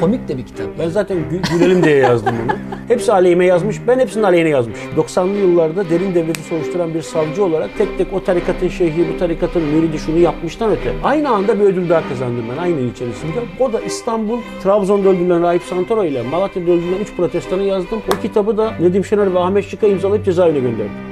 komik de bir kitap. Ben zaten gü- gülelim diye yazdım bunu. Hepsi aleyhime yazmış. Ben hepsinin aleyhine yazmış. 90'lı yıllarda derin devleti soruşturan bir savcı olarak tek tek o tarikatın şeyhi, bu tarikatın müridi şunu yapmıştan öte. Aynı anda bir ödül daha kazandım ben aynı yıl içerisinde. O da İstanbul, Trabzon'da öldürülen Rahip Santoro ile Malatya'da öldürülen 3 protestanı yazdım. O kitabı da Nedim Şener ve Ahmet Şık'a imzalayıp cezaevine gönderdim.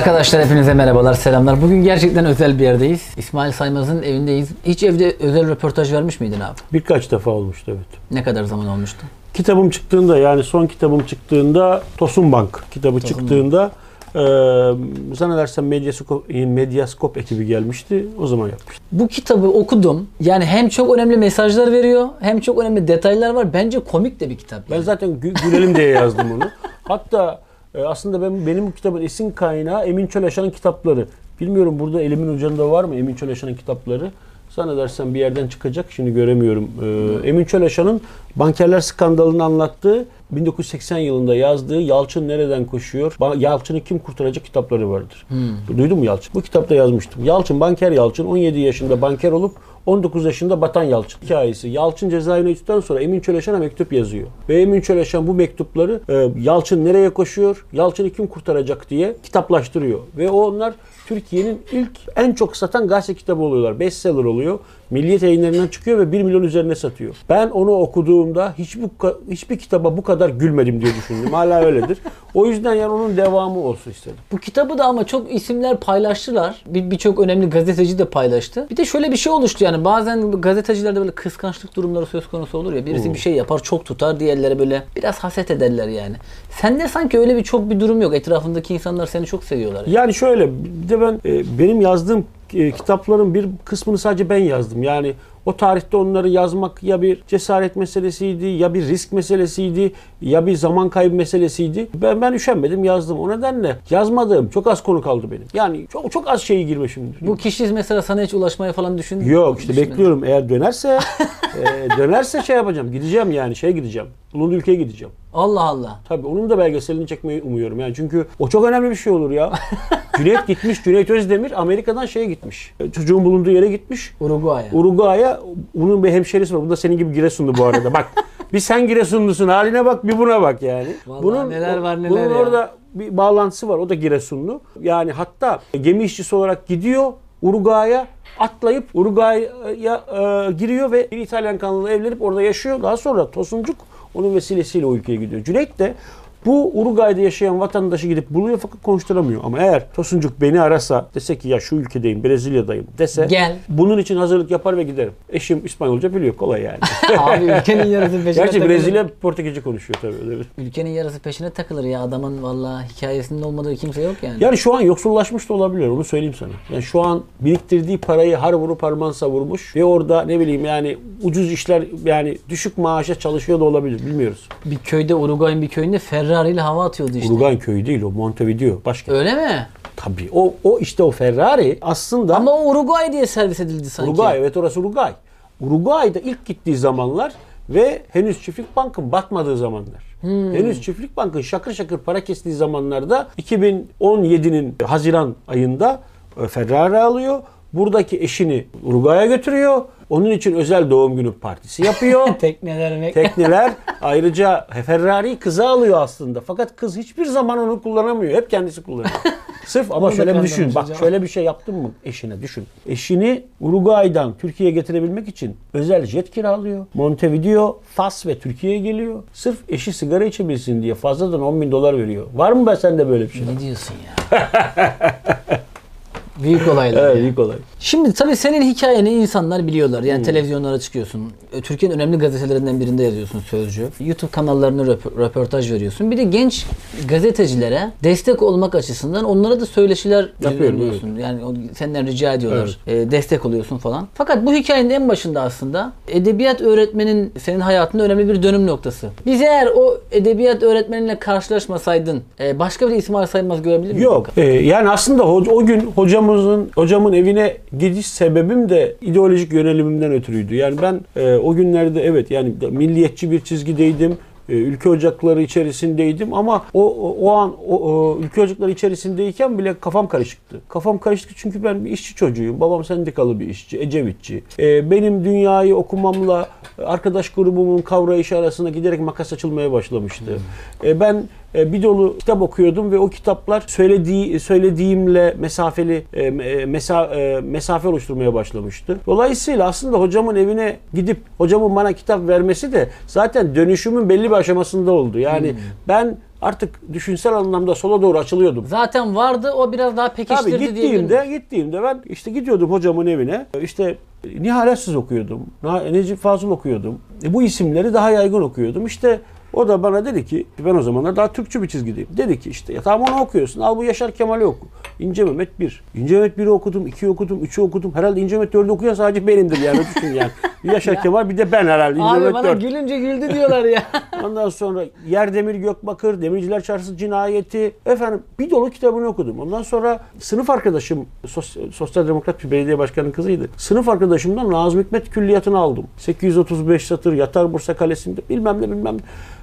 Arkadaşlar hepinize merhabalar, selamlar. Bugün gerçekten özel bir yerdeyiz. İsmail Saymaz'ın evindeyiz. Hiç evde özel röportaj vermiş miydin abi? Birkaç defa olmuştu evet. Ne kadar zaman olmuştu? Kitabım çıktığında yani son kitabım çıktığında Tosun Bank kitabı çıktığında e, zannedersem Medyaskop, Medyaskop ekibi gelmişti. O zaman yapmıştım. Bu kitabı okudum. Yani hem çok önemli mesajlar veriyor, hem çok önemli detaylar var. Bence komik de bir kitap. Ben yani. zaten gü- gülelim diye yazdım onu. Hatta e, aslında ben benim bu kitabın esin kaynağı Emin Çöleşan'ın kitapları. Bilmiyorum burada elimin ucunda var mı Emin Çöleşan'ın kitapları? Zannedersem bir yerden çıkacak. Şimdi göremiyorum. E, Emin Çöleşan'ın bankerler skandalını anlattığı 1980 yılında yazdığı Yalçın Nereden Koşuyor? Yalçın'ı kim kurtaracak kitapları vardır. Duydun mu Yalçın? Bu kitapta yazmıştım. Yalçın, banker Yalçın 17 yaşında banker olup 19 yaşında Batan Yalçın hikayesi. Yalçın cezaevine gittikten sonra Emin Çöleşan'a mektup yazıyor. Ve Emin Çöleşan bu mektupları e, Yalçın nereye koşuyor, Yalçın'ı kim kurtaracak diye kitaplaştırıyor. Ve o onlar Türkiye'nin ilk en çok satan gazete kitabı oluyorlar. Bestseller oluyor. Milliyet yayınlarından çıkıyor ve 1 milyon üzerine satıyor. Ben onu okuduğumda hiç bu hiçbir kitaba bu kadar gülmedim diye düşündüm. Hala öyledir. O yüzden yani onun devamı olsun istedim. Bu kitabı da ama çok isimler paylaştılar. Bir- Birçok önemli gazeteci de paylaştı. Bir de şöyle bir şey oluştu yani bazen gazetecilerde böyle kıskançlık durumları söz konusu olur ya. Birisi bir şey yapar çok tutar diğerleri böyle biraz haset ederler yani. Sende sanki öyle bir çok bir durum yok. Etrafındaki insanlar seni çok seviyorlar. Yani. Yani şöyle bir de ben e, benim yazdığım e, kitapların bir kısmını sadece ben yazdım. Yani o tarihte onları yazmak ya bir cesaret meselesiydi, ya bir risk meselesiydi, ya bir zaman kaybı meselesiydi. Ben ben üşenmedim yazdım. O nedenle yazmadığım çok az konu kaldı benim. Yani çok çok az şeyi girmişimdir. Bu kişi mesela sana hiç ulaşmaya falan düşündün? Yok işte Düşünmedin. bekliyorum. Eğer dönerse e, dönerse şey yapacağım. Gideceğim yani şeye gideceğim. Bulunduğu ülkeye gideceğim. Allah Allah. Tabii onun da belgeselini çekmeyi umuyorum yani çünkü o çok önemli bir şey olur ya. Cüneyt gitmiş, Cüneyt Özdemir Amerika'dan şeye gitmiş. Çocuğun bulunduğu yere gitmiş. Uruguay'a. Uruguay'a bunun bir hemşerisi var. Bu da senin gibi Giresunlu bu arada. Bak bir sen Giresunlusun haline bak bir buna bak yani. Vallahi neler var neler Bunun ya. orada bir bağlantısı var. O da Giresunlu. Yani hatta gemi işçisi olarak gidiyor Uruguay'a atlayıp Uruguay'a e, giriyor ve bir İtalyan kanalıyla evlenip orada yaşıyor. Daha sonra Tosuncuk onun vesilesiyle o ülkeye gidiyor. Cüneyt de bu Uruguay'da yaşayan vatandaşı gidip buluyor fakat konuşturamıyor. Ama eğer Tosuncuk beni arasa dese ki ya şu ülkedeyim Brezilya'dayım dese Gel. bunun için hazırlık yapar ve giderim. Eşim İspanyolca biliyor kolay yani. Abi ülkenin yarısı peşine Gerçi takılır. Brezilya Portekizce konuşuyor tabii. öyle. Ülkenin yarısı peşine takılır ya adamın valla hikayesinin olmadığı kimse yok yani. Yani şu an yoksullaşmış da olabilir onu söyleyeyim sana. Yani şu an biriktirdiği parayı har vurup harman savurmuş ve orada ne bileyim yani ucuz işler yani düşük maaşa çalışıyor da olabilir bilmiyoruz. Bir köyde Uruguay'ın bir köyünde Ferrari ile hava atıyordu işte. Uruguay köyü değil o Montevideo başka. Öyle mi? Tabii o, o işte o Ferrari aslında Ama o Uruguay diye servis edildi sanki. Uruguay evet orası Uruguay. Uruguay'da ilk gittiği zamanlar ve henüz Çiftlik Bank'ın batmadığı zamanlar. Henüz Çiftlik Bank'ın şakır şakır para kestiği zamanlarda 2017'nin Haziran ayında e, Ferrari alıyor. Buradaki eşini Uruguay'a götürüyor. Onun için özel doğum günü partisi yapıyor. Tekneler mek- Tekneler ayrıca Ferrari'yi kıza alıyor aslında. Fakat kız hiçbir zaman onu kullanamıyor. Hep kendisi kullanıyor. Sırf ama da şöyle kandırmış düşün. Bak hocam. şöyle bir şey yaptın mı eşine düşün. Eşini Uruguay'dan Türkiye'ye getirebilmek için özel jet kiralıyor. Montevideo, Fas ve Türkiye'ye geliyor. Sırf eşi sigara içebilsin diye fazladan 10 bin dolar veriyor. Var mı be sende böyle bir şey? Ne diyorsun ya? Büyük olaylar. Evet büyük olay. Şimdi tabii senin hikayeni insanlar biliyorlar. Yani televizyonlara çıkıyorsun. E, Türkiye'nin önemli gazetelerinden birinde yazıyorsun sözcü. YouTube kanallarına röp- röportaj veriyorsun. Bir de genç gazetecilere destek olmak açısından onlara da söyleşiler Yapıyorum, veriyorsun. Yani o- senden rica ediyorlar. E, destek oluyorsun falan. Fakat bu hikayenin en başında aslında edebiyat öğretmenin senin hayatında önemli bir dönüm noktası. Biz eğer o edebiyat öğretmeninle karşılaşmasaydın e, başka bir İsmail Saymaz görebilir miydin? Yok. Ee, yani aslında ho- o gün hocamızın hocamın evine gidiş sebebim de ideolojik yönelimimden ötürüydü. Yani ben e, o günlerde evet yani milliyetçi bir çizgideydim. E, ülke ocakları içerisindeydim ama o o, an o, o ülke ocakları içerisindeyken bile kafam karışıktı. Kafam karıştı çünkü ben bir işçi çocuğuyum. Babam sendikalı bir işçi, Ecevitçi. E, benim dünyayı okumamla arkadaş grubumun kavrayışı arasında giderek makas açılmaya başlamıştı. E, ben e, bir dolu kitap okuyordum ve o kitaplar söylediği söylediğimle mesafeli e, mesa, mesafe oluşturmaya başlamıştı. Dolayısıyla aslında hocamın evine gidip hocamın bana kitap vermesi de zaten dönüşümün belli bir aşamasında oldu. Yani ben artık düşünsel anlamda sola doğru açılıyordum. Zaten vardı o biraz daha pekiştirdi Tabii gittiğimde gittiğimde ben işte gidiyordum hocamın evine. İşte Nihal Atsız okuyordum. Necip Fazıl okuyordum. E, bu isimleri daha yaygın okuyordum. İşte o da bana dedi ki ben o zamanlar daha Türkçü bir çizgideyim. Dedi ki işte ya tamam onu okuyorsun. Al bu Yaşar Kemal'i oku. İnce Mehmet 1. İnce Mehmet 1'i okudum, 2'yi okudum, 3'ü okudum. Herhalde İnce Mehmet 4'ü okuyan sadece benimdir yani düşün yani. Yaşar Kemal bir de ben herhalde İnce Abi Mehmet bana 4. gülünce güldü diyorlar ya. Ondan sonra Yer Demir Gökbakır, Demirciler Çarşısı Cinayeti. Efendim bir dolu kitabını okudum. Ondan sonra sınıf arkadaşım, sos, Sosyal Demokrat bir belediye başkanının kızıydı. Sınıf arkadaşımdan Nazım Hikmet külliyatını aldım. 835 satır, Yatar Bursa Kalesi'nde bilmem ne bilmem ne.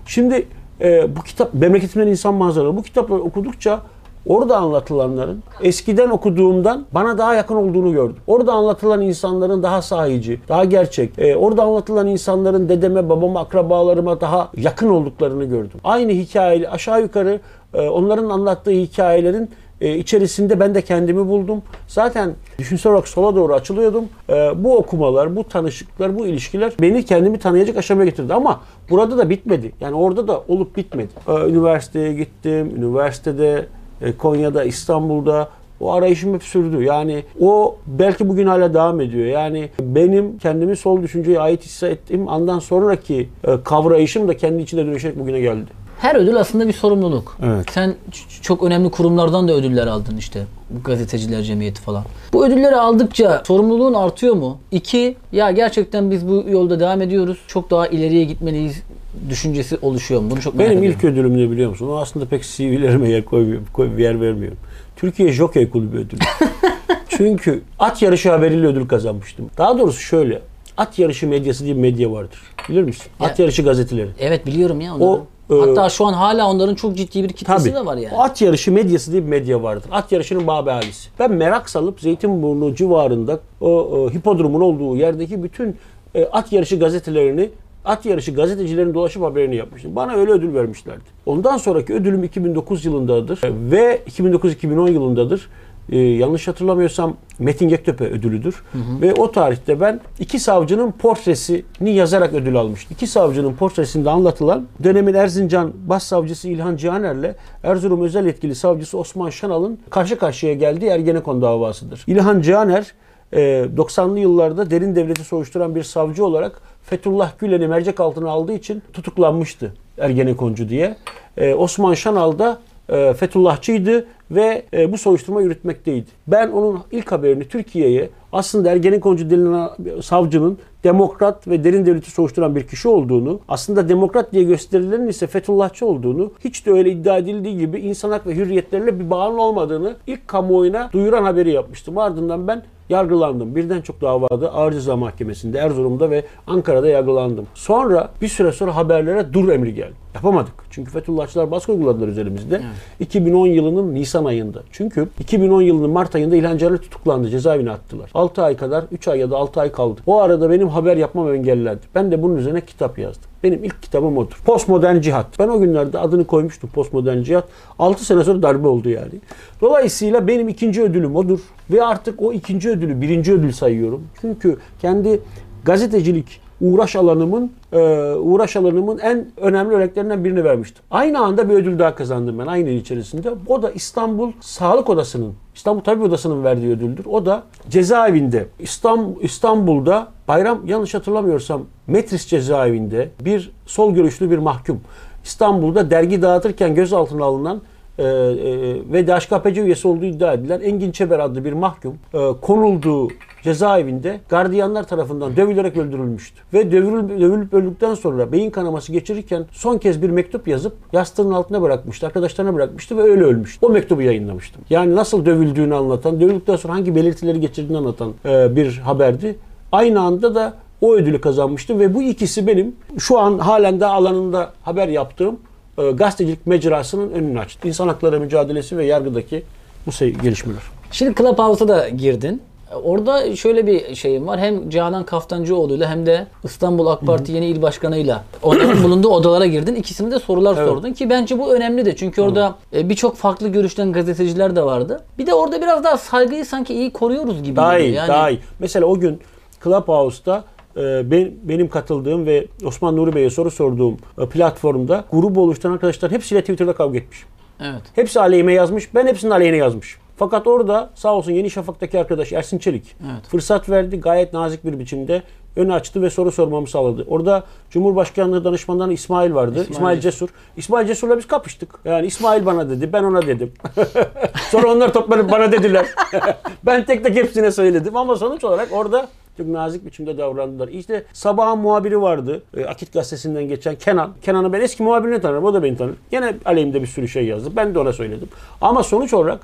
Şimdi e, bu kitap, Memleketimden İnsan Manzaraları, bu kitapları okudukça Orada anlatılanların eskiden okuduğumdan bana daha yakın olduğunu gördüm. Orada anlatılan insanların daha sahici, daha gerçek. e, orada anlatılan insanların dedeme, babama, akrabalarıma daha yakın olduklarını gördüm. Aynı hikaye aşağı yukarı e, onların anlattığı hikayelerin e, içerisinde ben de kendimi buldum. Zaten düşünsel olarak sola doğru açılıyordum. E, bu okumalar, bu tanışıklıklar, bu ilişkiler beni kendimi tanıyacak aşamaya getirdi. Ama burada da bitmedi. Yani orada da olup bitmedi. E, üniversiteye gittim. Üniversitede e, Konya'da, İstanbul'da o arayışım hep sürdü. Yani o belki bugün hala devam ediyor. Yani benim kendimi sol düşünceye ait hissettiğim andan sonraki e, kavrayışım da kendi içinde dönüşerek bugüne geldi. Her ödül aslında bir sorumluluk. Evet. Sen çok önemli kurumlardan da ödüller aldın işte. Gazeteciler Cemiyeti falan. Bu ödülleri aldıkça sorumluluğun artıyor mu? İki, ya gerçekten biz bu yolda devam ediyoruz. Çok daha ileriye gitmeliyiz düşüncesi oluşuyor mu? Bunu çok merak Benim ediyorum. ilk ödülüm ne biliyor musun? O aslında pek CV'lerime yer koymuyorum, koy, yer vermiyorum. Türkiye Jockey Kulübü ödülü. Çünkü at yarışı haberiyle ödül kazanmıştım. Daha doğrusu şöyle. At yarışı medyası diye bir medya vardır. Bilir misin? At Ya- yarışı gazeteleri. Evet biliyorum ya onları. O, Hatta şu an hala onların çok ciddi bir kitlesi Tabii. de var yani. At yarışı medyası diye bir medya vardır. At yarışının Babe Halisi. Ben merak salıp Zeytinburnu civarında o, o hipodromun olduğu yerdeki bütün e, at yarışı gazetelerini at yarışı gazetecilerin dolaşıp haberini yapmıştım. Bana öyle ödül vermişlerdi. Ondan sonraki ödülüm 2009 yılındadır E, ve 2009-2010 yılındadır. E, yanlış hatırlamıyorsam Metin Göktepe ödülüdür. Ve o tarihte ben iki savcının portresini yazarak ödül almıştım. İki savcının portresinde anlatılan dönemin Erzincan Başsavcısı İlhan Cihaner'le Erzurum Özel Yetkili Savcısı Osman Şanal'ın karşı karşıya geldiği Ergenekon davasıdır. İlhan Cihaner e, 90'lı yıllarda derin devleti soruşturan bir savcı olarak Fethullah Gülen'i mercek altına aldığı için tutuklanmıştı Ergenekoncu diye. E, Osman Şanal da e, Fethullahçıydı ve e, bu soruşturma yürütmekteydi. Ben onun ilk haberini Türkiye'ye aslında Ergenekoncu denilen savcının demokrat ve derin devleti soruşturan bir kişi olduğunu, aslında demokrat diye gösterilenin ise Fethullahçı olduğunu, hiç de öyle iddia edildiği gibi insan hak ve hürriyetlerine bir bağının olmadığını ilk kamuoyuna duyuran haberi yapmıştım. Ardından ben yargılandım. Birden çok davada Ağır Ceza Mahkemesi'nde, Erzurum'da ve Ankara'da yargılandım. Sonra bir süre sonra haberlere dur emri geldi. Yapamadık. Çünkü Fethullahçılar baskı uyguladılar üzerimizde. 2010 yılının Nisan ayında. Çünkü 2010 yılının Mart ayında İlhan Caner tutuklandı. Cezaevine attılar. 6 ay kadar, 3 ay ya da 6 ay kaldı. O arada benim haber yapmam engellendi. Ben de bunun üzerine kitap yazdım. Benim ilk kitabım odur. Postmodern Cihat. Ben o günlerde adını koymuştum Postmodern Cihat. 6 sene sonra darbe oldu yani. Dolayısıyla benim ikinci ödülüm odur. Ve artık o ikinci ödülü birinci ödül sayıyorum. Çünkü kendi gazetecilik uğraş alanımın e, uğraş alanımın en önemli örneklerinden birini vermiştim. Aynı anda bir ödül daha kazandım ben aynı yıl içerisinde. O da İstanbul Sağlık Odası'nın İstanbul Tabip Odası'nın verdiği ödüldür. O da cezaevinde İstanbul, İstanbul'da bayram yanlış hatırlamıyorsam Metris cezaevinde bir sol görüşlü bir mahkum İstanbul'da dergi dağıtırken gözaltına alınan e, e, ve DHKPC üyesi olduğu iddia edilen Engin Çeber adlı bir mahkum e, konulduğu cezaevinde gardiyanlar tarafından dövülerek öldürülmüştü. Ve dövülüp, dövülüp öldükten sonra beyin kanaması geçirirken son kez bir mektup yazıp yastığının altına bırakmıştı. Arkadaşlarına bırakmıştı ve öyle ölmüştü. O mektubu yayınlamıştım. Yani nasıl dövüldüğünü anlatan, dövüldükten sonra hangi belirtileri geçirdiğini anlatan e, bir haberdi. Aynı anda da o ödülü kazanmıştı ve bu ikisi benim şu an halen de alanında haber yaptığım e, gazetecilik mecrasının önünü açtı. İnsan hakları mücadelesi ve yargıdaki bu gelişmeler. Şimdi Clubhouse'a da girdin. Orada şöyle bir şeyim var. Hem Canan Kaftancıoğlu'yla hem de İstanbul AK Parti yeni il başkanıyla onların bulunduğu odalara girdin. İkisine de sorular Evet. sordun ki bence bu önemli de. Çünkü orada e, birçok farklı görüşten gazeteciler de vardı. Bir de orada biraz daha saygıyı sanki iyi koruyoruz gibi Daha iyi, Yani daha iyi. Mesela o gün Clubhouse'da benim katıldığım ve Osman Nuri Bey'e soru sorduğum e, platformda grubu oluşturan arkadaşlar hepsiyle Twitter'da kavga etmiş. Evet. Hepsi aleyhime yazmış. Ben hepsinin aleyhine yazmış. Fakat orada sağ olsun Yeni Şafak'taki arkadaş Ersin Çelik Evet. fırsat verdi. Gayet nazik bir biçimde önü açtı ve soru sormamı sağladı. Orada Cumhurbaşkanlığı danışmanları İsmail vardı. İsmail, İsmail Cesur. İsmail Cesur'la biz kapıştık. Yani İsmail bana dedi, ben ona dedim. Sonra onlar toplanıp bana dediler. ben tek tek hepsine söyledim ama sonuç olarak orada çok nazik biçimde davrandılar. İşte sabahın muhabiri vardı. E, Akit gazetesinden geçen Kenan. Kenan'ı ben eski muhabirini tanırım. O da beni tanır. Gene aleyhimde bir sürü şey yazdı. Ben de ona söyledim. Ama sonuç olarak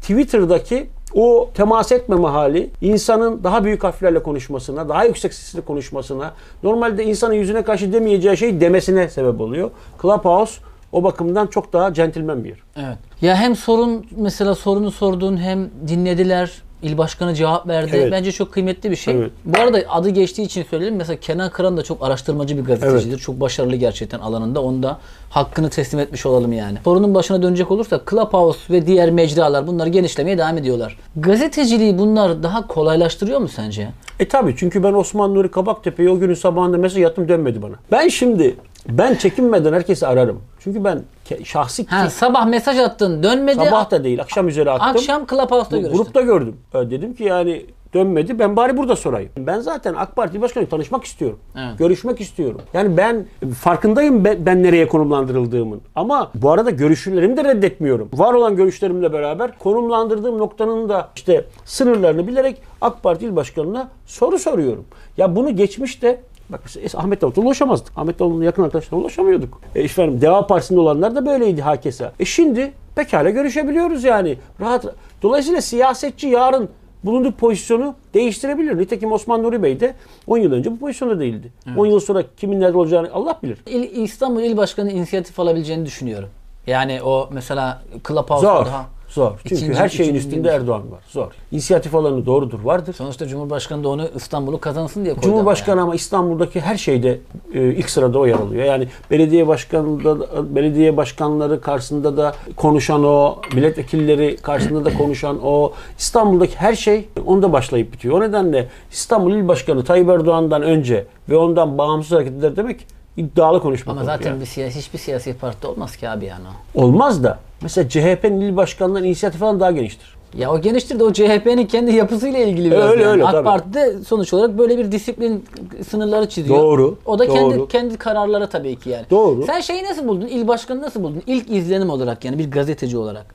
Twitter'daki o temas etmeme hali insanın daha büyük harflerle konuşmasına, daha yüksek sesle konuşmasına, normalde insanın yüzüne karşı demeyeceği şeyi demesine sebep oluyor. Clubhouse o bakımdan çok daha centilmen bir yer. Evet. Ya hem sorun mesela sorunu sorduğun hem dinlediler. İl başkanı cevap verdi. Evet. Bence çok kıymetli bir şey. Evet. Bu arada adı geçtiği için söyleyelim. Mesela Kenan Kıran da çok araştırmacı bir gazetecidir. Çok başarılı gerçekten alanında. Onu da hakkını teslim etmiş olalım yani. Sorunun başına dönecek olursak Clubhouse ve diğer mecralar bunlar genişlemeye devam ediyorlar. Gazeteciliği bunlar daha kolaylaştırıyor mu sence? E tabi çünkü ben Osman Nuri Kabaktepe'ye o günün sabahında mesaj attım dönmedi bana. Ben şimdi ben çekinmeden herkesi ararım. Çünkü ben şahsi Ha, sabah mesaj attın dönmedi. sabah da değil akşam üzeri attım. Akşam Clubhouse'da Bu görüştün. Grupta gördüm. Dedim ki yani dönmedi. Ben bari burada sorayım. Ben zaten AK Parti Başkanı tanışmak istiyorum. Evet. Görüşmek istiyorum. Yani ben farkındayım ben, ben nereye konumlandırıldığımın. Ama bu arada görüşlerimi de reddetmiyorum. Var olan görüşlerimle beraber konumlandırdığım noktanın da işte sınırlarını bilerek AK Parti İl Başkanı'na soru soruyorum. Ya bunu geçmişte Bak mesela Ahmet Davutoğlu ulaşamazdık. Ahmet Davutoğlu'nun yakın arkadaşlarına ulaşamıyorduk. E efendim Deva Partisi'nde olanlar da böyleydi hakeza. E şimdi pekala görüşebiliyoruz yani. Rahat. Dolayısıyla siyasetçi yarın bulunduğu pozisyonu değiştirebilir. Nitekim Osman Nuri Bey de 10 yıl önce bu pozisyonda değildi. 10 yıl sonra kimin nerede olacağını Allah bilir. İl- İstanbul İl Başkanı inisiyatif alabileceğini düşünüyorum. Yani o mesela Clubhouse'da daha Zor. Çünkü İkinci- her şeyin üstünde girmiş. Erdoğan var. Zor. İnisiyatif alanı doğrudur, vardır. Sonuçta Cumhurbaşkanı da onu İstanbul'u kazansın diye koydu. Cumhurbaşkanı ama İstanbul'daki her şeyde e, ilk sırada o yer alıyor. Yani belediye başkanında belediye başkanları karşısında da konuşan o, milletvekilleri karşısında da konuşan o, İstanbul'daki her şey onda başlayıp bitiyor. O nedenle İstanbul İl Başkanı Tayyip Erdoğan'dan önce ve ondan bağımsız hareket eder demek iddialı konuşmak Ama zaten yani. bir siyasi, hiçbir siyasi parti olmaz ki abi yani. Olmaz da mesela CHP'nin il başkanlarının inisiyatifi falan daha geniştir. Ya o geniştir de o CHP'nin kendi yapısıyla ilgili biraz. Öyle, yani. öyle, AK tabii. Parti de sonuç olarak böyle bir disiplin sınırları çiziyor. Doğru, O da kendi doğru. kendi kararları tabii ki yani. Doğru. Sen şeyi nasıl buldun? İl başkanı nasıl buldun? İlk izlenim olarak yani bir gazeteci olarak.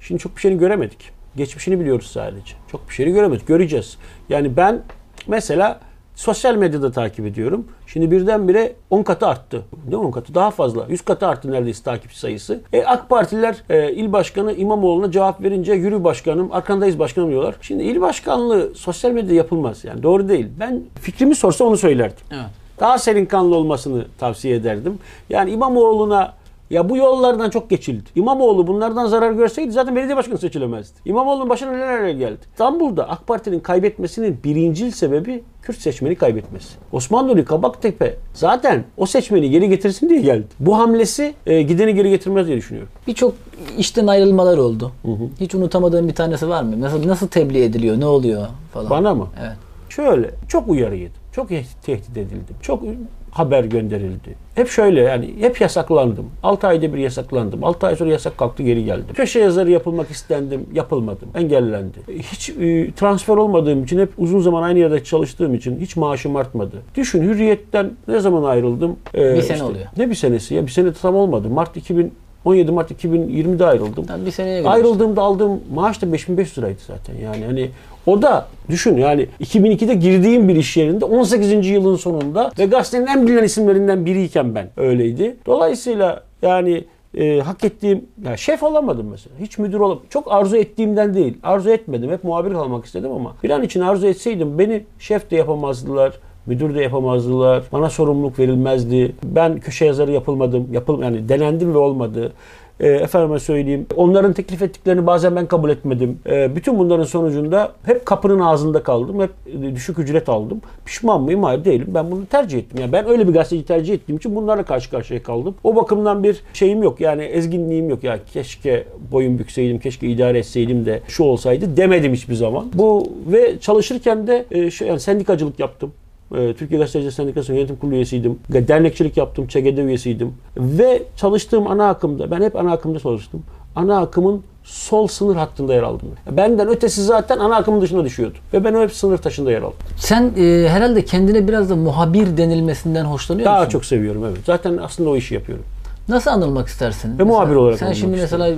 Şimdi çok bir şeyini göremedik. Geçmişini biliyoruz sadece. Çok bir şeyini göremedik. Göreceğiz. Yani ben mesela sosyal medyada takip ediyorum. Şimdi birdenbire 10 katı arttı. Ne 10 katı? Daha fazla. 100 katı arttı neredeyse takipçi sayısı. E, AK Partililer e, il başkanı İmamoğlu'na cevap verince yürü başkanım, arkandayız başkanım diyorlar. Şimdi il başkanlığı sosyal medyada yapılmaz. Yani doğru değil. Ben fikrimi sorsa onu söylerdim. Evet. Daha serin kanlı olmasını tavsiye ederdim. Yani İmamoğlu'na ya bu yollardan çok geçildi. İmamoğlu bunlardan zarar görseydi zaten belediye başkanı seçilemezdi. İmamoğlu'nun başına neler geldi. İstanbul'da AK Parti'nin kaybetmesinin birincil sebebi Kürt seçmeni kaybetmesi. Osman Nuri Kabaktepe zaten o seçmeni geri getirsin diye geldi. Bu hamlesi e, gideni geri getirmez diye düşünüyorum. Birçok işten ayrılmalar oldu. Hiç unutamadığın bir tanesi var mı? Nasıl nasıl tebliğ ediliyor? Ne oluyor falan? Bana mı? Evet. Şöyle çok uyarı yedim. Çok tehdit edildim. Çok haber gönderildi. Hep şöyle yani hep yasaklandım. 6 ayda bir yasaklandım. 6 ay sonra yasak kalktı geri geldim. Köşe yazarı yapılmak istendim. Yapılmadım. Engellendi. Hiç e, transfer olmadığım için hep uzun zaman aynı yerde çalıştığım için hiç maaşım artmadı. Düşün hürriyetten ne zaman ayrıldım? Ee, Bir sene oluyor. Ne bir senesi ya? Bir sene tam olmadı. Mart 2000 17 Mart 2020'de ayrıldım. Tam bir seneye göre. Ayrıldığımda aldığım maaş da 5500 liraydı zaten. Yani hani o da düşün yani 2002'de girdiğim bir iş yerinde 18. yılın sonunda ve gazetenin en bilinen isimlerinden biriyken ben öyleydi. Dolayısıyla yani e, hak ettiğim ya şef olamadım mesela. Hiç müdür olam. Çok arzu ettiğimden değil. Arzu etmedim. Hep muhabir kalmak istedim ama bir an için arzu etseydim beni şef de yapamazdılar. Müdür de yapamazdılar. Bana sorumluluk verilmezdi. Ben köşe yazarı yapılmadım. Yapıl yani denendim ve olmadı. E, efendime söyleyeyim. Onların teklif ettiklerini bazen ben kabul etmedim. E, bütün bunların sonucunda hep kapının ağzında kaldım. Hep e, düşük ücret aldım. Pişman mıyım? Hayır değilim. Ben bunu tercih ettim. Yani ben öyle bir gazeteci tercih ettiğim için bunlarla karşı karşıya kaldım. O bakımdan bir şeyim yok. Yani ezginliğim yok. Ya keşke boyun bükseydim, keşke idare etseydim de şu olsaydı demedim hiçbir zaman. Bu ve çalışırken de e, şey, yani sendikacılık yaptım. Ee, Türkiye Gazeteciler Sendikası Yönetim Kurulu üyesiydim. Dernekçilik yaptım, ÇGD üyesiydim. Ve çalıştığım ana akımda, ben hep ana akımda çalıştım. Ana akımın sol sınır hattında yer aldım. Benden ötesi zaten ana akımın dışına düşüyordu. Ve ben hep sınır taşında yer aldım. Sen e, herhalde kendine biraz da muhabir denilmesinden hoşlanıyor Daha musun? çok seviyorum evet. Zaten aslında o işi yapıyorum. Nasıl anılmak istersin? Ve muhabir olarak Sen şimdi mesela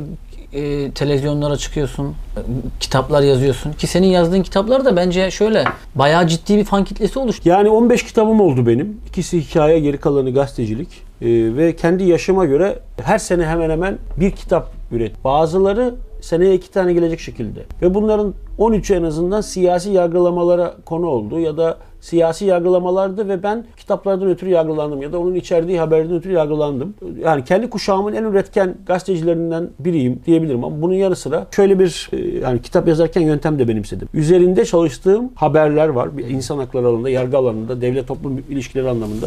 e, televizyonlara çıkıyorsun, e, kitaplar yazıyorsun ki senin yazdığın kitaplar da bence şöyle bayağı ciddi bir fan kitlesi oluştu. Yani 15 kitabım oldu benim. İkisi hikaye, geri kalanı gazetecilik. Ee, ve kendi yaşıma göre her sene hemen hemen bir kitap üret. Bazıları seneye iki tane gelecek şekilde. Ve bunların 13'ü en azından siyasi yargılamalara konu oldu ya da siyasi yargılamalardı ve ben kitaplardan ötürü yargılandım ya da onun içerdiği haberden ötürü yargılandım. Yani kendi kuşağımın en üretken gazetecilerinden biriyim diyebilirim ama bunun yanı sıra şöyle bir e, yani kitap yazarken yöntem de benimsedim. Üzerinde çalıştığım haberler var. Bir insan hakları alanında, yargı alanında, devlet toplum ilişkileri anlamında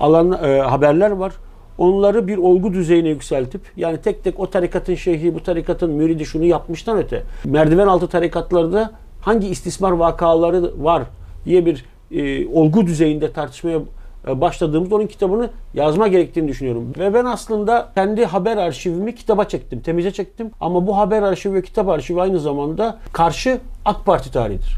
alan e, haberler var. Onları bir olgu düzeyine yükseltip yani tek tek o tarikatın şeyhi, bu tarikatın müridi şunu yapmıştan öte merdiven altı tarikatlarda hangi istismar vakaları var diye bir e, olgu düzeyinde tartışmaya e, başladığımızda onun kitabını yazma gerektiğini düşünüyorum. Ve ben aslında kendi haber arşivimi kitaba çektim, temize çektim. Ama bu haber arşivi ve kitap arşivi aynı zamanda karşı AK Parti tarihidir.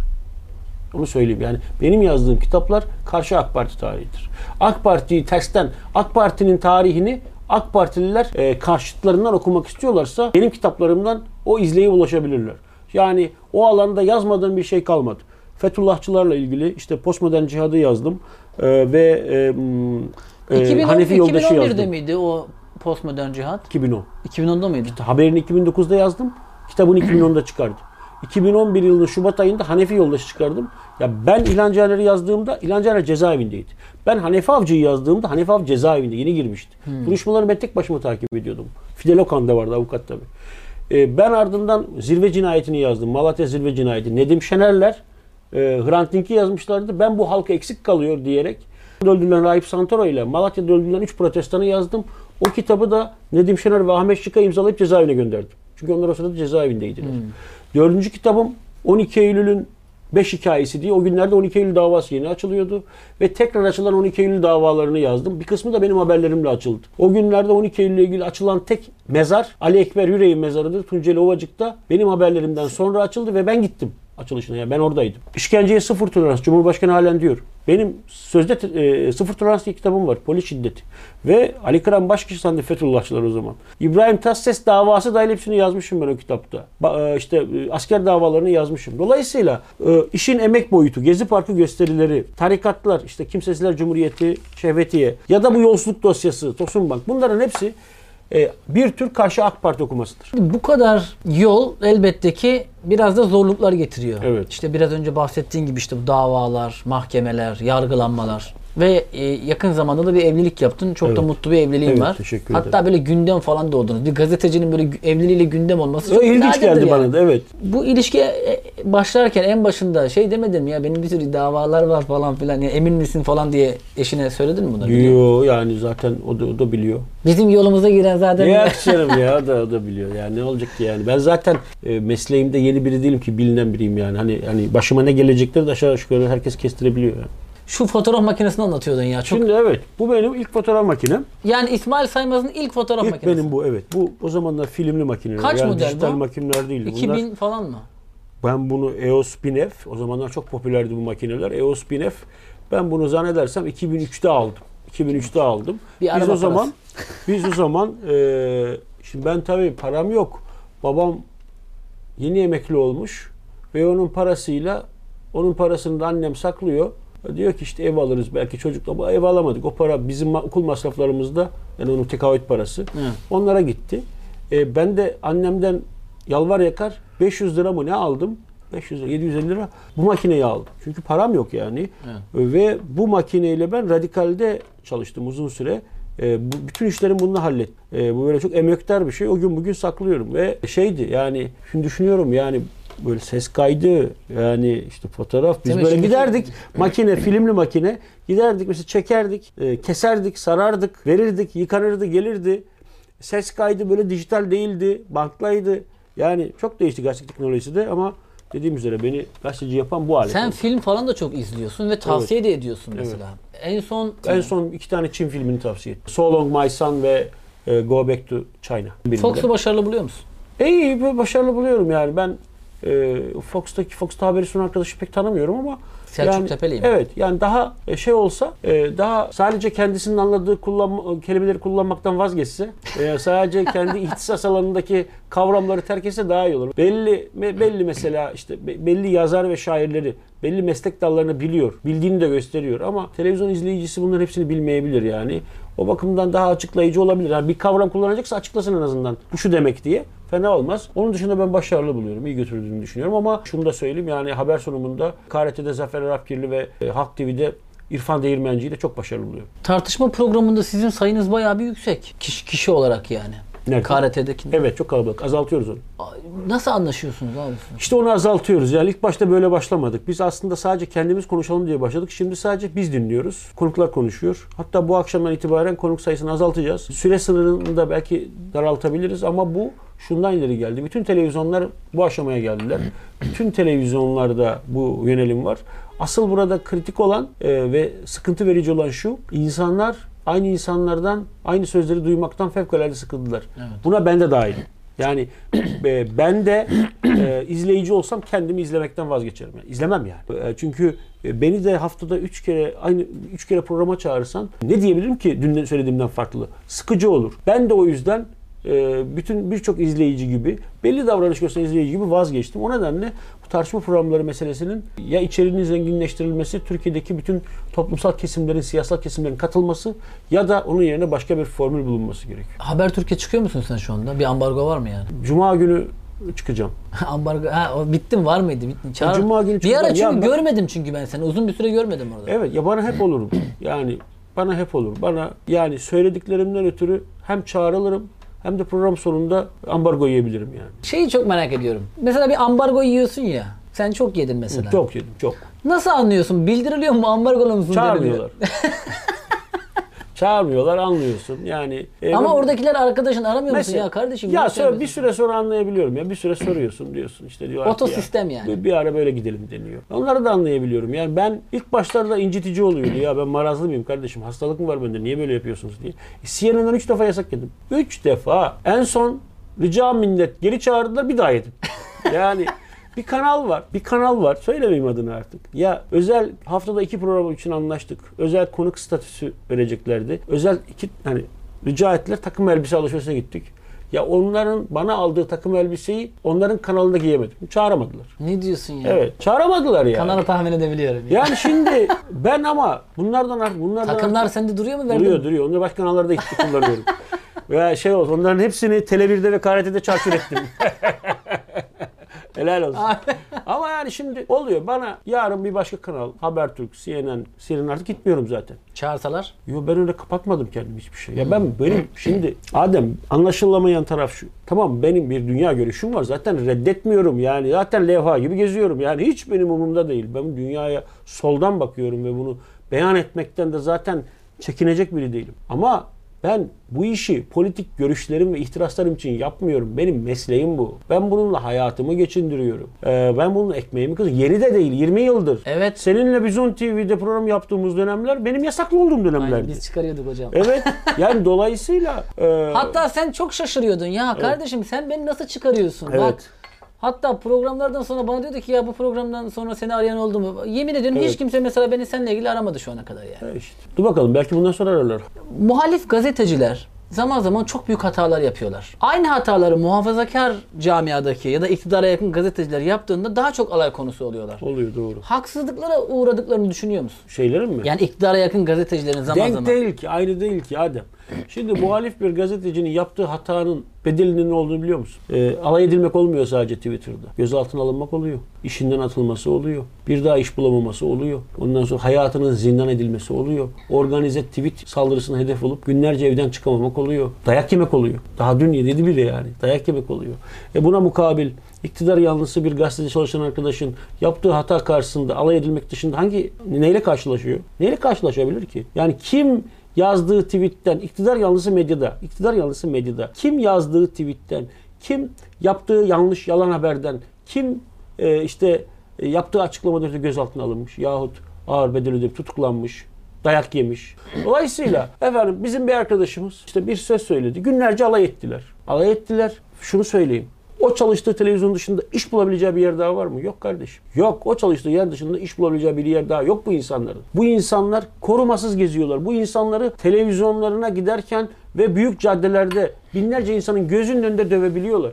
Onu söyleyeyim yani benim yazdığım kitaplar karşı AK Parti tarihidir. AK Parti'yi tersten, AK Parti'nin tarihini AK Partililer e, karşıtlarından okumak istiyorlarsa benim kitaplarımdan o izleye ulaşabilirler. Yani o alanda yazmadığım bir şey kalmadı. Fethullahçılarla ilgili işte postmodern cihadı yazdım e, ve e, e, 2010, Hanefi yoldaşı 2011'de yazdım. miydi o postmodern cihat? 2010. 2010'da mıydı? Haberini 2009'da yazdım. Kitabını 2010'da çıkardım. 2011 yılının Şubat ayında Hanefi Yoldaşı çıkardım. Ya ben İlhan Caner'i yazdığımda İlhan Caner cezaevindeydi. Ben Hanefi Avcı'yı yazdığımda Hanefi Avcı cezaevinde yeni girmişti. Duruşmaları ben tek başıma takip ediyordum. Fidel Okan da vardı avukat tabii. Ee, ben ardından Zirve Cinayeti'ni yazdım. Malatya Zirve Cinayeti. Nedim Şenerler e, Hrant Dink'i yazmışlardı. Ben bu halka eksik kalıyor diyerek öldürülen Raip Santoro ile Malatya'da öldürülen 3 protestanı yazdım. O kitabı da Nedim Şener ve Ahmet Şık'a imzalayıp cezaevine gönderdim. Çünkü onlar o sırada cezaevindeydiler. Dördüncü kitabım 12 Eylül'ün 5 hikayesi diye. O günlerde 12 Eylül davası yeni açılıyordu. Ve tekrar açılan 12 Eylül davalarını yazdım. Bir kısmı da benim haberlerimle açıldı. O günlerde 12 Eylül ile ilgili açılan tek mezar Ali Ekber Yüreğin mezarıdır. Tunceli Ovacık'ta benim haberlerimden sonra açıldı ve ben gittim açılışına. Yani ben oradaydım. İşkenceye sıfır tolerans. Cumhurbaşkanı halen diyor. Benim sözde e, sıfır tolerans diye kitabım var. Polis şiddeti. Ve Ali Kıran başkişi sandı Fethullahçılar o zaman. İbrahim Tatlıses davası dahil hepsini yazmışım ben o kitapta. Ba, e, işte e, asker davalarını yazmışım. Dolayısıyla e, işin emek boyutu, Gezi Parkı gösterileri, tarikatlar, işte Kimsesizler Cumhuriyeti, Şehvetiye ya da bu yolsuzluk dosyası, Tosun Bank bunların hepsi bir tür karşı AK Parti okumasıdır. Bu kadar yol elbette ki biraz da zorluklar getiriyor. Evet. İşte biraz önce bahsettiğin gibi işte bu davalar, mahkemeler, yargılanmalar ve e, yakın zamanda da bir evlilik yaptın. Çok da Evet. mutlu bir evliliğin Evet, var. teşekkür Hatta ederim. böyle gündem falan doğdunuz. Bir gazetecinin böyle evliliğiyle gündem olması çok ilginç geldi yani. bana da evet. Bu ilişkiye e, başlarken en başında şey demedim ya benim bir sürü davalar var falan filan ya emin misin falan diye eşine söyledin mi bunları? Diyor yani zaten o da, o da biliyor. Bizim yolumuza giren zaten Ya canım ya o da, o da biliyor. Yani ne olacak ki yani. Ben zaten e, mesleğimde yeni biri değilim ki bilinen biriyim yani. Hani hani başıma ne gelecekleri de aşağı yukarı herkes kestirebiliyor yani. Şu fotoğraf makinesini anlatıyordun ya. Çok... Şimdi evet bu benim ilk fotoğraf makinem. Yani İsmail Saymaz'ın ilk fotoğraf İlk makinesi. benim bu evet. Bu o zamanlar filmli makineler. Kaç yani model dijital bu? makineler değildi. 2000 Bunlar, falan mı? ben bunu EOS 1000F o zamanlar çok popülerdi bu makineler. EOS 1000F ben bunu zannedersem 2003'te aldım. 2003'te aldım. Bir biz o zaman parası. biz o zaman e, şimdi ben tabii param yok. Babam yeni emekli olmuş ve onun parasıyla onun parasını da annem saklıyor. Diyor ki işte ev alırız belki çocuk ama ev alamadık. O para bizim okul masraflarımızda yani onun tekaüt parası. Onlara gitti. E, ben de annemden yalvar yakar 500 lira mı ne aldım? 500 lira, 750 lira bu makineyi aldım. Çünkü param yok yani. Ve bu makineyle ben radikalde çalıştım uzun süre. E, bu, bütün işlerimi bununla hallet. E, bu böyle çok emektar bir şey. O gün bugün saklıyorum ve şeydi yani şimdi düşünüyorum yani böyle ses kaydı yani işte fotoğraf biz Değil böyle giderdik makine filmli makine giderdik mesela çekerdik e, keserdik sarardık verirdik yıkanırdı gelirdi ses kaydı böyle dijital değildi bantlaydı yani çok değişti gazetecilik teknolojisi de ama dediğim üzere beni gazeteci yapan bu alet. Sen oldu. film falan da çok izliyorsun ve tavsiye de ediyorsun mesela. En son en son iki tane Çin filmini tavsiye ettim. So Long My Son ve e, Go Back to China. Fox'u başarılı buluyor musun? İyi, başarılı buluyorum yani. Ben e, Fox'taki Fox'ta haberi sunan arkadaşı pek tanımıyorum ama Selçuk yani, Tepeli mi? Evet yani daha e, şey olsa e, daha sadece kendisinin anladığı kullanma, kelimeleri kullanmaktan vazgeçse e, sadece kendi ihtisas alanındaki kavramları terk etse daha iyi olur. Belli belli mesela işte be- belli yazar ve şairleri belli meslek dallarını biliyor. Bildiğini de gösteriyor ama televizyon izleyicisi bunların hepsini bilmeyebilir yani. O bakımdan daha açıklayıcı olabilir. Yani bir kavram kullanacaksa açıklasın en azından. Bu şu demek diye. Fena olmaz. Onun dışında ben başarılı buluyorum. iyi götürdüğünü düşünüyorum ama şunu da söyleyeyim yani haber sunumunda KRT'de Zafer Arapkirli ve e, Halk TV'de İrfan Değirmenci'yi de çok başarılı buluyorum. Tartışma programında sizin sayınız bayağı bir yüksek. Kişi, kişi olarak yani. Nerede? KRT'deki. Evet çok kalabalık. Azaltıyoruz onu. Nasıl anlaşıyorsunuz abi? İşte onu azaltıyoruz. Yani ilk başta böyle başlamadık. Biz aslında sadece kendimiz konuşalım diye başladık. Şimdi sadece biz dinliyoruz. Konuklar konuşuyor. Hatta bu akşamdan itibaren konuk sayısını azaltacağız. Süre sınırını da belki daraltabiliriz ama bu şundan ileri geldi. Bütün televizyonlar bu aşamaya geldiler. Bütün televizyonlarda bu yönelim var. Asıl burada kritik olan e, ve sıkıntı verici olan şu. insanlar aynı insanlardan aynı sözleri duymaktan fevkalade sıkıldılar. Buna ben de dahil. Yani e, ben de e, izleyici olsam kendimi izlemekten vazgeçerim. Yani izlemem yani. E, çünkü e, beni de haftada üç kere aynı üç kere programa çağırırsan ne diyebilirim ki dün söylediğimden farklı? Sıkıcı olur. Ben de o yüzden bütün birçok izleyici gibi belli davranış gösteren izleyici gibi vazgeçtim. O nedenle bu tartışma programları meselesinin ya içeriğinin zenginleştirilmesi, Türkiye'deki bütün toplumsal kesimlerin, siyasal kesimlerin katılması ya da onun yerine başka bir formül bulunması gerekiyor. Habertürk'e çıkıyor musun sen şu anda? Bir ambargo var mı yani? Cuma günü çıkacağım. ambargo ha o bittin var mıydı? Bittin. Çağır. Cuma günü bir ara çünkü çıkacağım. Ya ben- görmedim çünkü ben seni. Uzun bir süre görmedim orada. Evet ya bana hep olur. Yani bana hep olur. Bana yani söylediklerimden ötürü hem çağrılırım hem de program sonunda ambargo yiyebilirim yani. Şeyi çok merak ediyorum. Mesela bir ambargo yiyorsun ya. Sen çok yedin mesela. Çok yedim çok. Nasıl anlıyorsun? Bildiriliyor mu ambargolu musun? Çağırmıyorlar. Çağırmıyorlar anlıyorsun. Yani e, Ama ben- oradakiler arkadaşın aramıyor musun Mesela- ya kardeşim? Ya niye sonra bir süre sonra anlayabiliyorum ya. Bir süre soruyorsun diyorsun işte diyor. Otosistem yani. Bir, bir ara böyle gidelim deniyor. Onları da anlayabiliyorum. Yani ben ilk başlarda incitici oluyordu. Ya ben marazlı mıyım kardeşim? Hastalık mı var bende? Niye böyle yapıyorsunuz diye. E, CNN'den 3 defa yasak yedim. 3 defa. En son rica minnet geri çağırdılar bir daha yedim. Yani bir kanal var. Bir kanal var. Söylemeyeyim adını artık. Ya özel haftada iki program için anlaştık. Özel konuk statüsü vereceklerdi. Özel iki hani rica ettiler takım elbise alışverişine gittik. Ya onların bana aldığı takım elbiseyi onların kanalında giyemedim. Çağıramadılar. Ne diyorsun ya? Evet. Çağıramadılar ya. Kanalı tahmin edebiliyorum. Ya. Yani şimdi ben ama bunlardan artık bunlardan Takımlar artık- sende duruyor mu? Verdin duruyor mi? duruyor. Onları başka kanallarda gitti kullanıyorum. Veya şey olsun onların hepsini Tele1'de ve KRT'de çarçur ettim. Helal olsun. Ama yani şimdi oluyor. Bana yarın bir başka kanal, Habertürk, CNN, CNN artık gitmiyorum zaten. Çağırsalar. Yo ben öyle kapatmadım kendim hiçbir şey. Ya ben benim şimdi Adem anlaşılamayan taraf şu. Tamam benim bir dünya görüşüm var. Zaten reddetmiyorum yani. Zaten levha gibi geziyorum. Yani hiç benim umurumda değil. Ben dünyaya soldan bakıyorum ve bunu beyan etmekten de zaten çekinecek biri değilim. Ama Ben bu işi politik görüşlerim ve ihtiraslarım için yapmıyorum. Benim mesleğim bu. Ben bununla hayatımı geçindiriyorum. Ee, ben bununla ekmeğimi kazanıyorum. Yeni de değil 20 yıldır. Evet. Seninle Bizon TV'de program yaptığımız dönemler benim yasaklı olduğum dönemlerdi. Aynen, biz çıkarıyorduk hocam. Evet. Yani dolayısıyla e, Hatta sen çok şaşırıyordun ya kardeşim sen beni nasıl çıkarıyorsun? Evet. Bak Hatta programlardan sonra bana diyordu ki ya bu programdan sonra seni arayan oldu mu? Yemin ediyorum hiç Evet. kimse mesela beni seninle ilgili aramadı şu ana kadar yani. e, işte. Dur bakalım belki bundan sonra ararlar. Muhalif gazeteciler zaman zaman çok büyük hatalar yapıyorlar. Aynı hataları muhafazakar camiadaki ya da iktidara yakın gazeteciler yaptığında daha çok alay konusu oluyorlar. Oluyor doğru. Haksızlıklara uğradıklarını düşünüyor musun? Şeylerin mi? Yani iktidara yakın gazetecilerin zaman Denk zaman. değil ki, aynı değil ki Adem. Şimdi muhalif bir gazetecinin yaptığı hatanın bedelinin ne olduğunu biliyor musun? Ee, alay edilmek olmuyor sadece Twitter'da. Gözaltına alınmak oluyor. İşinden atılması oluyor. Bir daha iş bulamaması oluyor. Ondan sonra hayatının zindan edilmesi oluyor. Organize tweet saldırısına hedef olup günlerce evden çıkamamak oluyor. Dayak yemek oluyor. Daha dün yedi biri yani. Dayak yemek oluyor. E buna mukabil iktidar yanlısı bir gazetede çalışan arkadaşın yaptığı hata karşısında alay edilmek dışında hangi neyle karşılaşıyor? Neyle karşılaşabilir ki? Yani kim yazdığı tweetten iktidar yanlısı medyada, iktidar yanlısı medyada kim yazdığı tweetten, kim yaptığı yanlış yalan haberden, kim e, işte e, yaptığı açıklamadan ötürü gözaltına alınmış yahut ağır bedel ödeyip tutuklanmış, dayak yemiş. Dolayısıyla efendim bizim bir arkadaşımız işte bir söz söyledi. Günlerce alay ettiler. Alay ettiler. Şunu söyleyeyim. O çalıştığı televizyon dışında iş bulabileceği bir yer daha var mı? Yok kardeşim. Yok. O çalıştığı yer dışında iş bulabileceği bir yer daha yok bu insanların. Bu insanlar korumasız geziyorlar. Bu insanları televizyonlarına giderken ve büyük caddelerde binlerce insanın gözünün önünde dövebiliyorlar.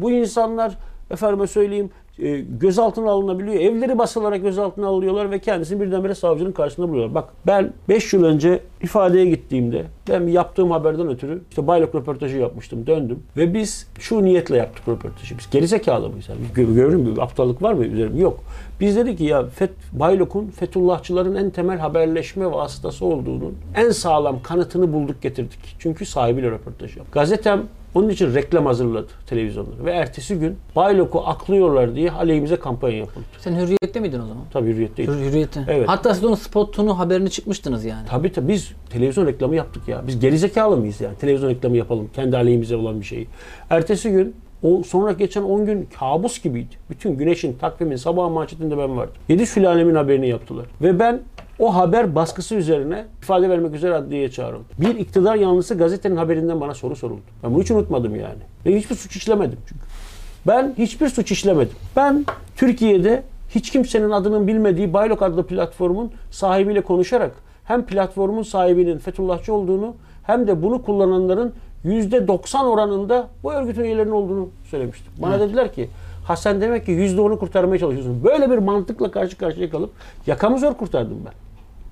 Bu insanlar efendime söyleyeyim e, gözaltına alınabiliyor. Evleri basılarak gözaltına alıyorlar ve kendisini birdenbire savcının karşısında buluyorlar. Bak ben 5 yıl önce ifadeye gittiğimde ben yaptığım haberden ötürü işte Baylok röportajı yapmıştım. Döndüm ve biz şu niyetle yaptık röportajı. Biz gerizekalı mıyız? Yani biz gö- görür mü? Aptallık var mı üzerimde? Yok. Biz dedik ki ya Fet, Baylok'un Fethullahçıların en temel haberleşme vasıtası olduğunun en sağlam kanıtını bulduk getirdik. Çünkü sahibiyle röportaj yaptık. Gazetem onun için reklam hazırladı televizyonlara. Ve ertesi gün Baylok'u aklıyorlar diye aleyhimize kampanya yapıldı. Sen hürriyette miydin o zaman? Tabii hürriyetteydi. Hür- Hürriyette. Evet. Hatta siz onun spotunu haberini çıkmıştınız yani. Tabii tabii biz televizyon reklamı yaptık ya. Biz gerizekalı mıyız yani? Televizyon reklamı yapalım. Kendi aleyhimize olan bir şeyi. Ertesi gün o sonra geçen 10 gün kabus gibiydi. Bütün güneşin takvimin sabah manşetinde ben vardım. 7 sülalemin haberini yaptılar. Ve ben o haber baskısı üzerine ifade vermek üzere adliyeye çağrıldım. Bir iktidar yanlısı gazetenin haberinden bana soru soruldu. Ben bunu hiç unutmadım yani. Ben hiçbir suç işlemedim çünkü. Ben hiçbir suç işlemedim. Ben Türkiye'de hiç kimsenin adının bilmediği Baylok adlı platformun sahibiyle konuşarak hem platformun sahibinin Fethullahçı olduğunu hem de bunu kullananların %90 oranında bu örgütün üyelerinin olduğunu söylemiştim. Bana dediler ki ha sen demek ki %10'u kurtarmaya çalışıyorsun. Böyle bir mantıkla karşı karşıya kalıp yakamı zor kurtardım ben.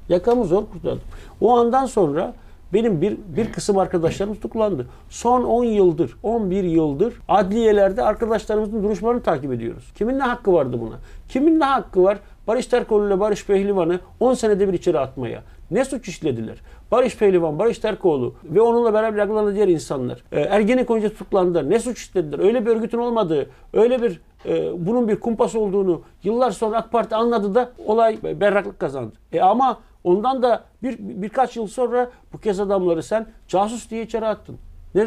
Yakamı zor kurtardım. O andan sonra benim bir, bir kısım arkadaşlarım tutuklandı. Son 10 yıldır, 11 yıldır adliyelerde arkadaşlarımızın duruşmalarını takip ediyoruz. Kimin ne hakkı vardı buna? Kimin ne hakkı var? Barış Terkoğlu ile Barış Pehlivan'ı 10 senede bir içeri atmaya. Ne suç işlediler? Barış Pehlivan, Barış Terkoğlu ve onunla beraber yargılanan diğer insanlar. E, Ergenekon'ca tutuklandılar. Ne suç işlediler? Öyle bir örgütün olmadığı, öyle bir e, bunun bir kumpas olduğunu yıllar sonra AK Parti anladı da olay berraklık kazandı. E ama ondan da bir birkaç yıl sonra bu kez adamları sen casus diye içeri attın. Ne,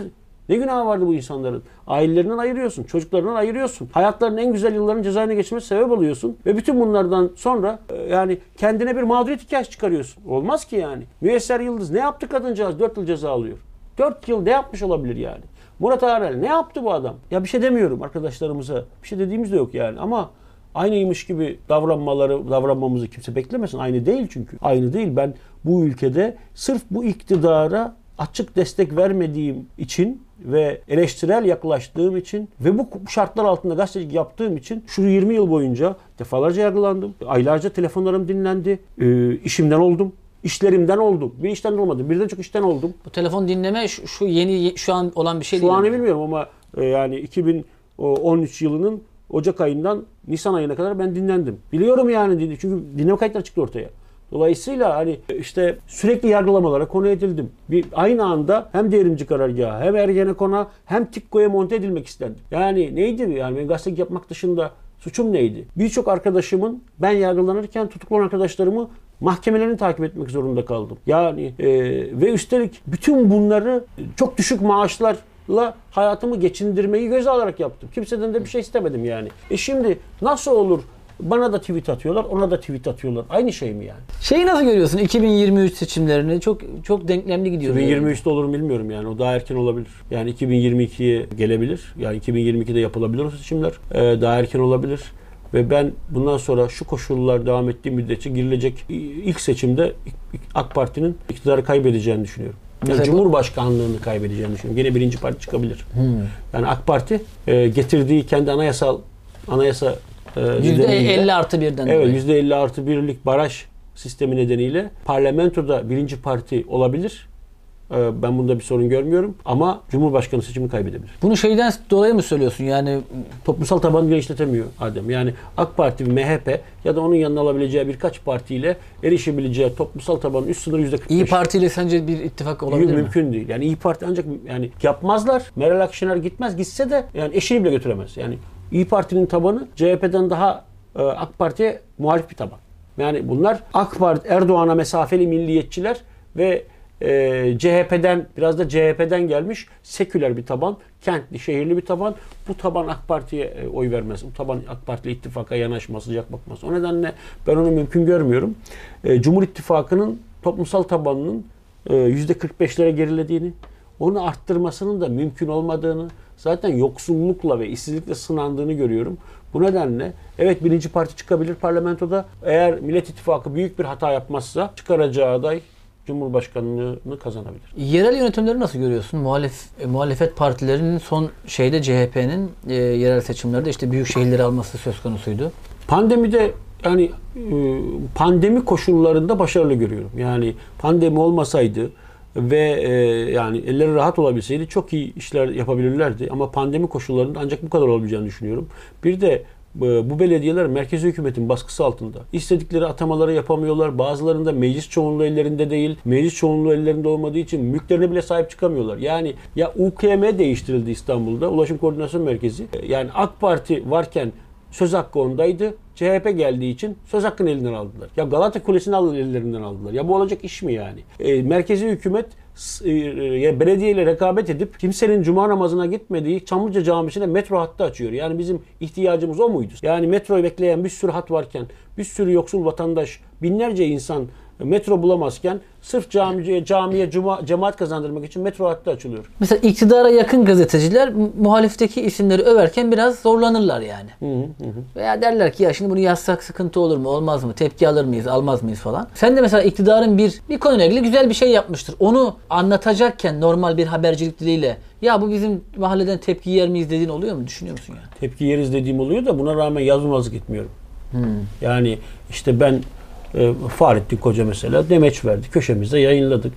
ne günahı vardı bu insanların? Ailelerinden ayırıyorsun, çocuklarından ayırıyorsun. Hayatlarının en güzel yıllarını cezaevine geçirmesi sebep oluyorsun. Ve bütün bunlardan sonra e, yani kendine bir mağduriyet hikayesi çıkarıyorsun. Olmaz ki yani. Müyesser Yıldız ne yaptı kadıncağız? 4 yıl ceza alıyor. 4 yıl ne yapmış olabilir yani? Murat Arel ne yaptı bu adam? Ya bir şey demiyorum arkadaşlarımıza. Bir şey dediğimiz de yok yani ama aynıymış gibi davranmaları davranmamızı kimse beklemesin. Aynı değil çünkü. Aynı değil. Ben bu ülkede sırf bu iktidara açık destek vermediğim için ve eleştirel yaklaştığım için ve bu şartlar altında gazetecilik yaptığım için şu 20 yıl boyunca defalarca yargılandım. Aylarca telefonlarım dinlendi. Ee, işimden oldum. İşlerimden oldum. Bir işten olmadım. Birden çok işten oldum. Bu telefon dinleme şu, şu yeni şu an olan bir şey Şu değil. anı mi? bilmiyorum ama e, yani 2013 yılının Ocak ayından Nisan ayına kadar ben dinlendim. Biliyorum yani çünkü dinleme kayıtları çıktı ortaya. Dolayısıyla hani işte sürekli yargılamalara konu edildim. Bir aynı anda hem devrimci karargahı hem Ergenekon'a hem TİKKO'ya monte edilmek istendi. Yani neydi yani ben gazetecilik yapmak dışında suçum neydi? Birçok arkadaşımın ben yargılanırken tutuklanan arkadaşlarımı mahkemelerini takip etmek zorunda kaldım. Yani e, ve üstelik bütün bunları çok düşük maaşlarla hayatımı geçindirmeyi göze alarak yaptım. Kimseden de bir şey istemedim yani. E şimdi nasıl olur? Bana da tweet atıyorlar, ona da tweet atıyorlar. Aynı şey mi yani? Şeyi nasıl görüyorsun 2023 seçimlerini? Çok çok denklemli gidiyor. 2023'te olur mu bilmiyorum yani. O daha erken olabilir. Yani 2022'ye gelebilir. Yani 2022'de yapılabilir o seçimler. Ee, daha erken olabilir. Ve ben bundan sonra şu koşullar devam ettiği müddetçe girilecek ilk seçimde AK Parti'nin iktidarı kaybedeceğini düşünüyorum. Yani Mesela- Cumhurbaşkanlığını kaybedeceğini düşünüyorum. Gene birinci parti çıkabilir. Yani AK Parti e, getirdiği kendi anayasal anayasa e, nedeniyle- %50 artı birden. Evet dolayı. %50 artı birlik baraj sistemi nedeniyle parlamentoda birinci parti olabilir. Ee, Ben bunda bir sorun görmüyorum. Ama Cumhurbaşkanı seçimini kaybedebilir. Bunu şeyden dolayı mı söylüyorsun? Yani Toplumsal tabanı genişletemiyor Adem. Yani AK Parti, MHP ya da onun yanına alabileceği birkaç partiyle erişebileceği toplumsal tabanın üst sınırı %45. İyi Parti ile sence bir ittifak olabilir mi? mümkün değil. Yani İyi Parti ancak yani yapmazlar. Meral Akşener gitmez. Gitse de yani eşini bile götüremez. Yani İyi Parti'nin tabanı CHP'den daha e, AK Parti'ye muhalif bir taban. Yani bunlar AK Parti Erdoğan'a mesafeli milliyetçiler ve e, CHP'den biraz da CHP'den gelmiş seküler bir taban, kentli, şehirli bir taban. Bu taban AK Parti'ye e, oy vermez. Bu taban AK Parti ile ittifaka yanaşmaz, sıcak bakmaz. O nedenle ben onu mümkün görmüyorum. E, Cumhur İttifakı'nın toplumsal tabanının e, %45'lere gerilediğini, onu arttırmasının da mümkün olmadığını, zaten yoksullukla ve işsizlikle sınandığını görüyorum. Bu nedenle evet birinci parti çıkabilir parlamentoda. Eğer Millet İttifakı büyük bir hata yapmazsa çıkaracağı aday Cumhurbaşkanlığını kazanabilir. Yerel yönetimleri nasıl görüyorsun? Muhalef, e, muhalefet partilerinin son şeyde CHP'nin e, yerel seçimlerde işte büyük şehirleri alması söz konusuydu. Pandemide yani e, pandemi koşullarında başarılı görüyorum. Yani pandemi olmasaydı ve e, yani elleri rahat olabilseydi çok iyi işler yapabilirlerdi. Ama pandemi koşullarında ancak bu kadar olabileceğini düşünüyorum. Bir de bu belediyeler merkezi hükümetin baskısı altında. İstedikleri atamaları yapamıyorlar. Bazılarında meclis çoğunluğu ellerinde değil. Meclis çoğunluğu ellerinde olmadığı için mülklerine bile sahip çıkamıyorlar. Yani ya UKM değiştirildi İstanbul'da. Ulaşım Koordinasyon Merkezi. E, Yani AK Parti varken söz hakkı ondaydı. CHP geldiği için söz hakkını elinden aldılar. Ya Galata Kulesi'ni al- ellerinden aldılar. Ya bu olacak iş mi yani? E, merkezi hükümet e, e, belediyeyle rekabet edip kimsenin cuma namazına gitmediği Çamlıca Camisi'ne metro hattı açıyor. Yani bizim ihtiyacımız o muydu? Yani metroyu bekleyen bir sürü hat varken, bir sürü yoksul vatandaş, binlerce insan metro bulamazken sırf camiye, camiye cuma, cemaat kazandırmak için metro hattı açılıyor. Mesela iktidara yakın gazeteciler mu- muhalifteki isimleri överken biraz zorlanırlar yani. Veya derler ki ya şimdi bunu yazsak sıkıntı olur mu olmaz mı tepki alır mıyız almaz mıyız falan. Sen de mesela iktidarın bir bir konuyla ilgili güzel bir şey yapmıştır. Onu anlatacakken normal bir habercilik diliyle ya bu bizim mahalleden tepki yer miyiz dediğin oluyor mu? Düşünüyor musun yani? tepki yeriz dediğim oluyor da buna rağmen yazmamazlık etmiyorum. Yani işte ben e, Fahrettin Koca mesela demeç verdi. Köşemizde yayınladık.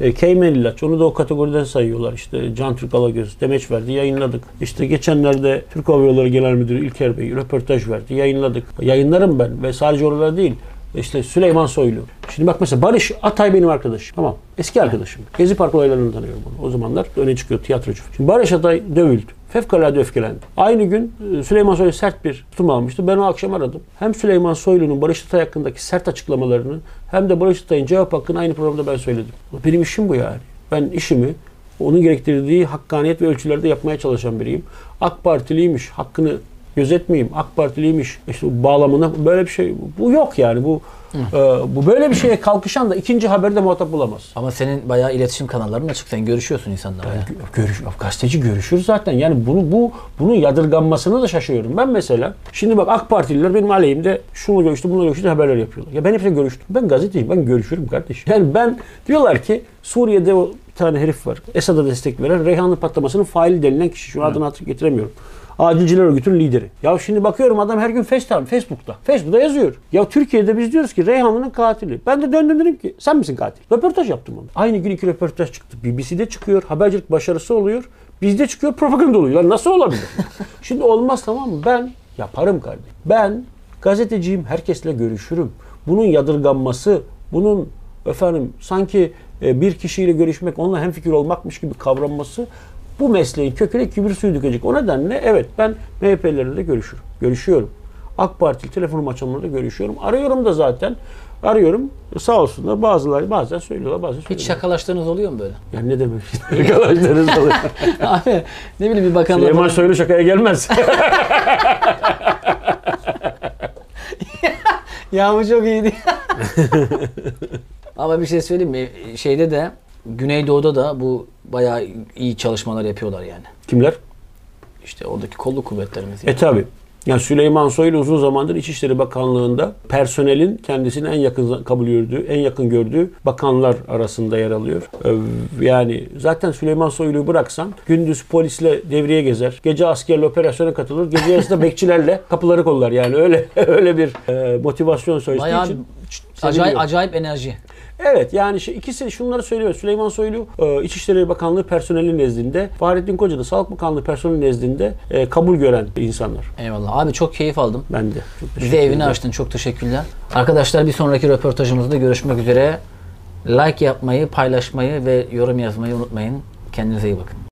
E, Keymen İlaç onu da o kategoriden sayıyorlar. İşte Can Türk Alagöz demeç verdi yayınladık. İşte geçenlerde Türk Hava Yolları Genel Müdürü İlker Bey röportaj verdi yayınladık. Yayınlarım ben ve sadece oralar değil. İşte Süleyman Soylu. Şimdi bak mesela Barış Atay benim arkadaşım. Tamam. Eski arkadaşım. Gezi Park olaylarını tanıyorum onu. O zamanlar öne çıkıyor tiyatrocu. Şimdi Barış Atay dövüldü. Fevkalade öfkelendi. Aynı gün e, Süleyman Soylu sert bir tutum almıştı. Ben o akşam aradım. Hem Süleyman Soylu'nun Barış Atay hakkındaki sert açıklamalarını hem de Barış Atay'ın cevap hakkını aynı programda ben söyledim. Benim işim bu yani. Ben işimi onun gerektirdiği hakkaniyet ve ölçülerde yapmaya çalışan biriyim. AK Partiliymiş, hakkını gözetmeyeyim. AK Partiliymiş, işte bağlamına böyle bir şey bu yok yani. Bu e, bu böyle bir şeye kalkışan da ikinci haberde muhatap bulamaz. Ama senin bayağı iletişim kanalların açık. Sen görüşüyorsun insanlarla. ya. Görüş, gazeteci görüşür zaten. Yani bunu bu bunun yadırganmasını da şaşıyorum. Ben mesela şimdi bak AK Partililer benim aleyhimde şunu görüştü, bunu görüştü haberler yapıyorlar. Ya ben hepsine görüştüm. Ben gazeteciyim. Ben görüşürüm kardeşim. Yani ben diyorlar ki Suriye'de o bir tane herif var. Esad'a destek veren Reyhanlı patlamasının faili denilen kişi. Şu adını hatır getiremiyorum. Acilciler örgütünün lideri. Ya şimdi bakıyorum adam her gün FaceTime, Facebook'ta. Facebook'ta yazıyor. Ya Türkiye'de biz diyoruz ki Reyhanlı'nın katili. Ben de döndüm dedim ki sen misin katil? Röportaj yaptım onu. Aynı gün iki röportaj çıktı. BBC'de çıkıyor. Habercilik başarısı oluyor. Bizde çıkıyor propaganda oluyor. Lan nasıl olabilir? şimdi olmaz tamam mı? Ben yaparım kardeşim. Ben gazeteciyim. Herkesle görüşürüm. Bunun yadırganması, bunun efendim sanki e, bir kişiyle görüşmek, onunla hemfikir olmakmış gibi kavranması bu mesleğin köküne kibir suyu dökecek. O nedenle evet ben MHP'lerle görüşürüm. Görüşüyorum. AK Parti telefonum açanlarla görüşüyorum. Arıyorum da zaten. Arıyorum. Sağ olsunlar bazıları bazen söylüyorlar bazen Hiç söylüyorlar. şakalaştığınız oluyor mu böyle? Yani ne demek? Arkadaşlarınız oluyor. Abi ne bileyim bir bakanla Süleyman falan- Soylu şakaya gelmez. Ya bu çok iyiydi. Ama bir şey söyleyeyim mi? Şeyde de Güneydoğu'da da bu bayağı iyi çalışmalar yapıyorlar yani. Kimler? İşte oradaki kolluk kuvvetlerimiz. yani. E tabi. Yani Süleyman Soylu uzun zamandır İçişleri Bakanlığı'nda personelin kendisini en yakın kabul gördüğü, en yakın gördüğü bakanlar arasında yer alıyor. Yani zaten Süleyman Soylu'yu bıraksan gündüz polisle devreye gezer, gece askerle operasyona katılır, gece yarısı bekçilerle kapıları kollar. Yani öyle öyle bir e, motivasyon Bayağı için. acayip, acayip enerji. Evet yani şey, ikisi şunları söylüyor. Süleyman Soylu e, İçişleri Bakanlığı personeli nezdinde, Fahrettin Koca da Sağlık Bakanlığı personeli nezdinde e, kabul gören insanlar. Eyvallah. Abi çok keyif aldım. Ben de. Çok Bize evini açtın. Çok teşekkürler. Arkadaşlar bir sonraki röportajımızda görüşmek üzere. Like yapmayı, paylaşmayı ve yorum yazmayı unutmayın. Kendinize iyi bakın.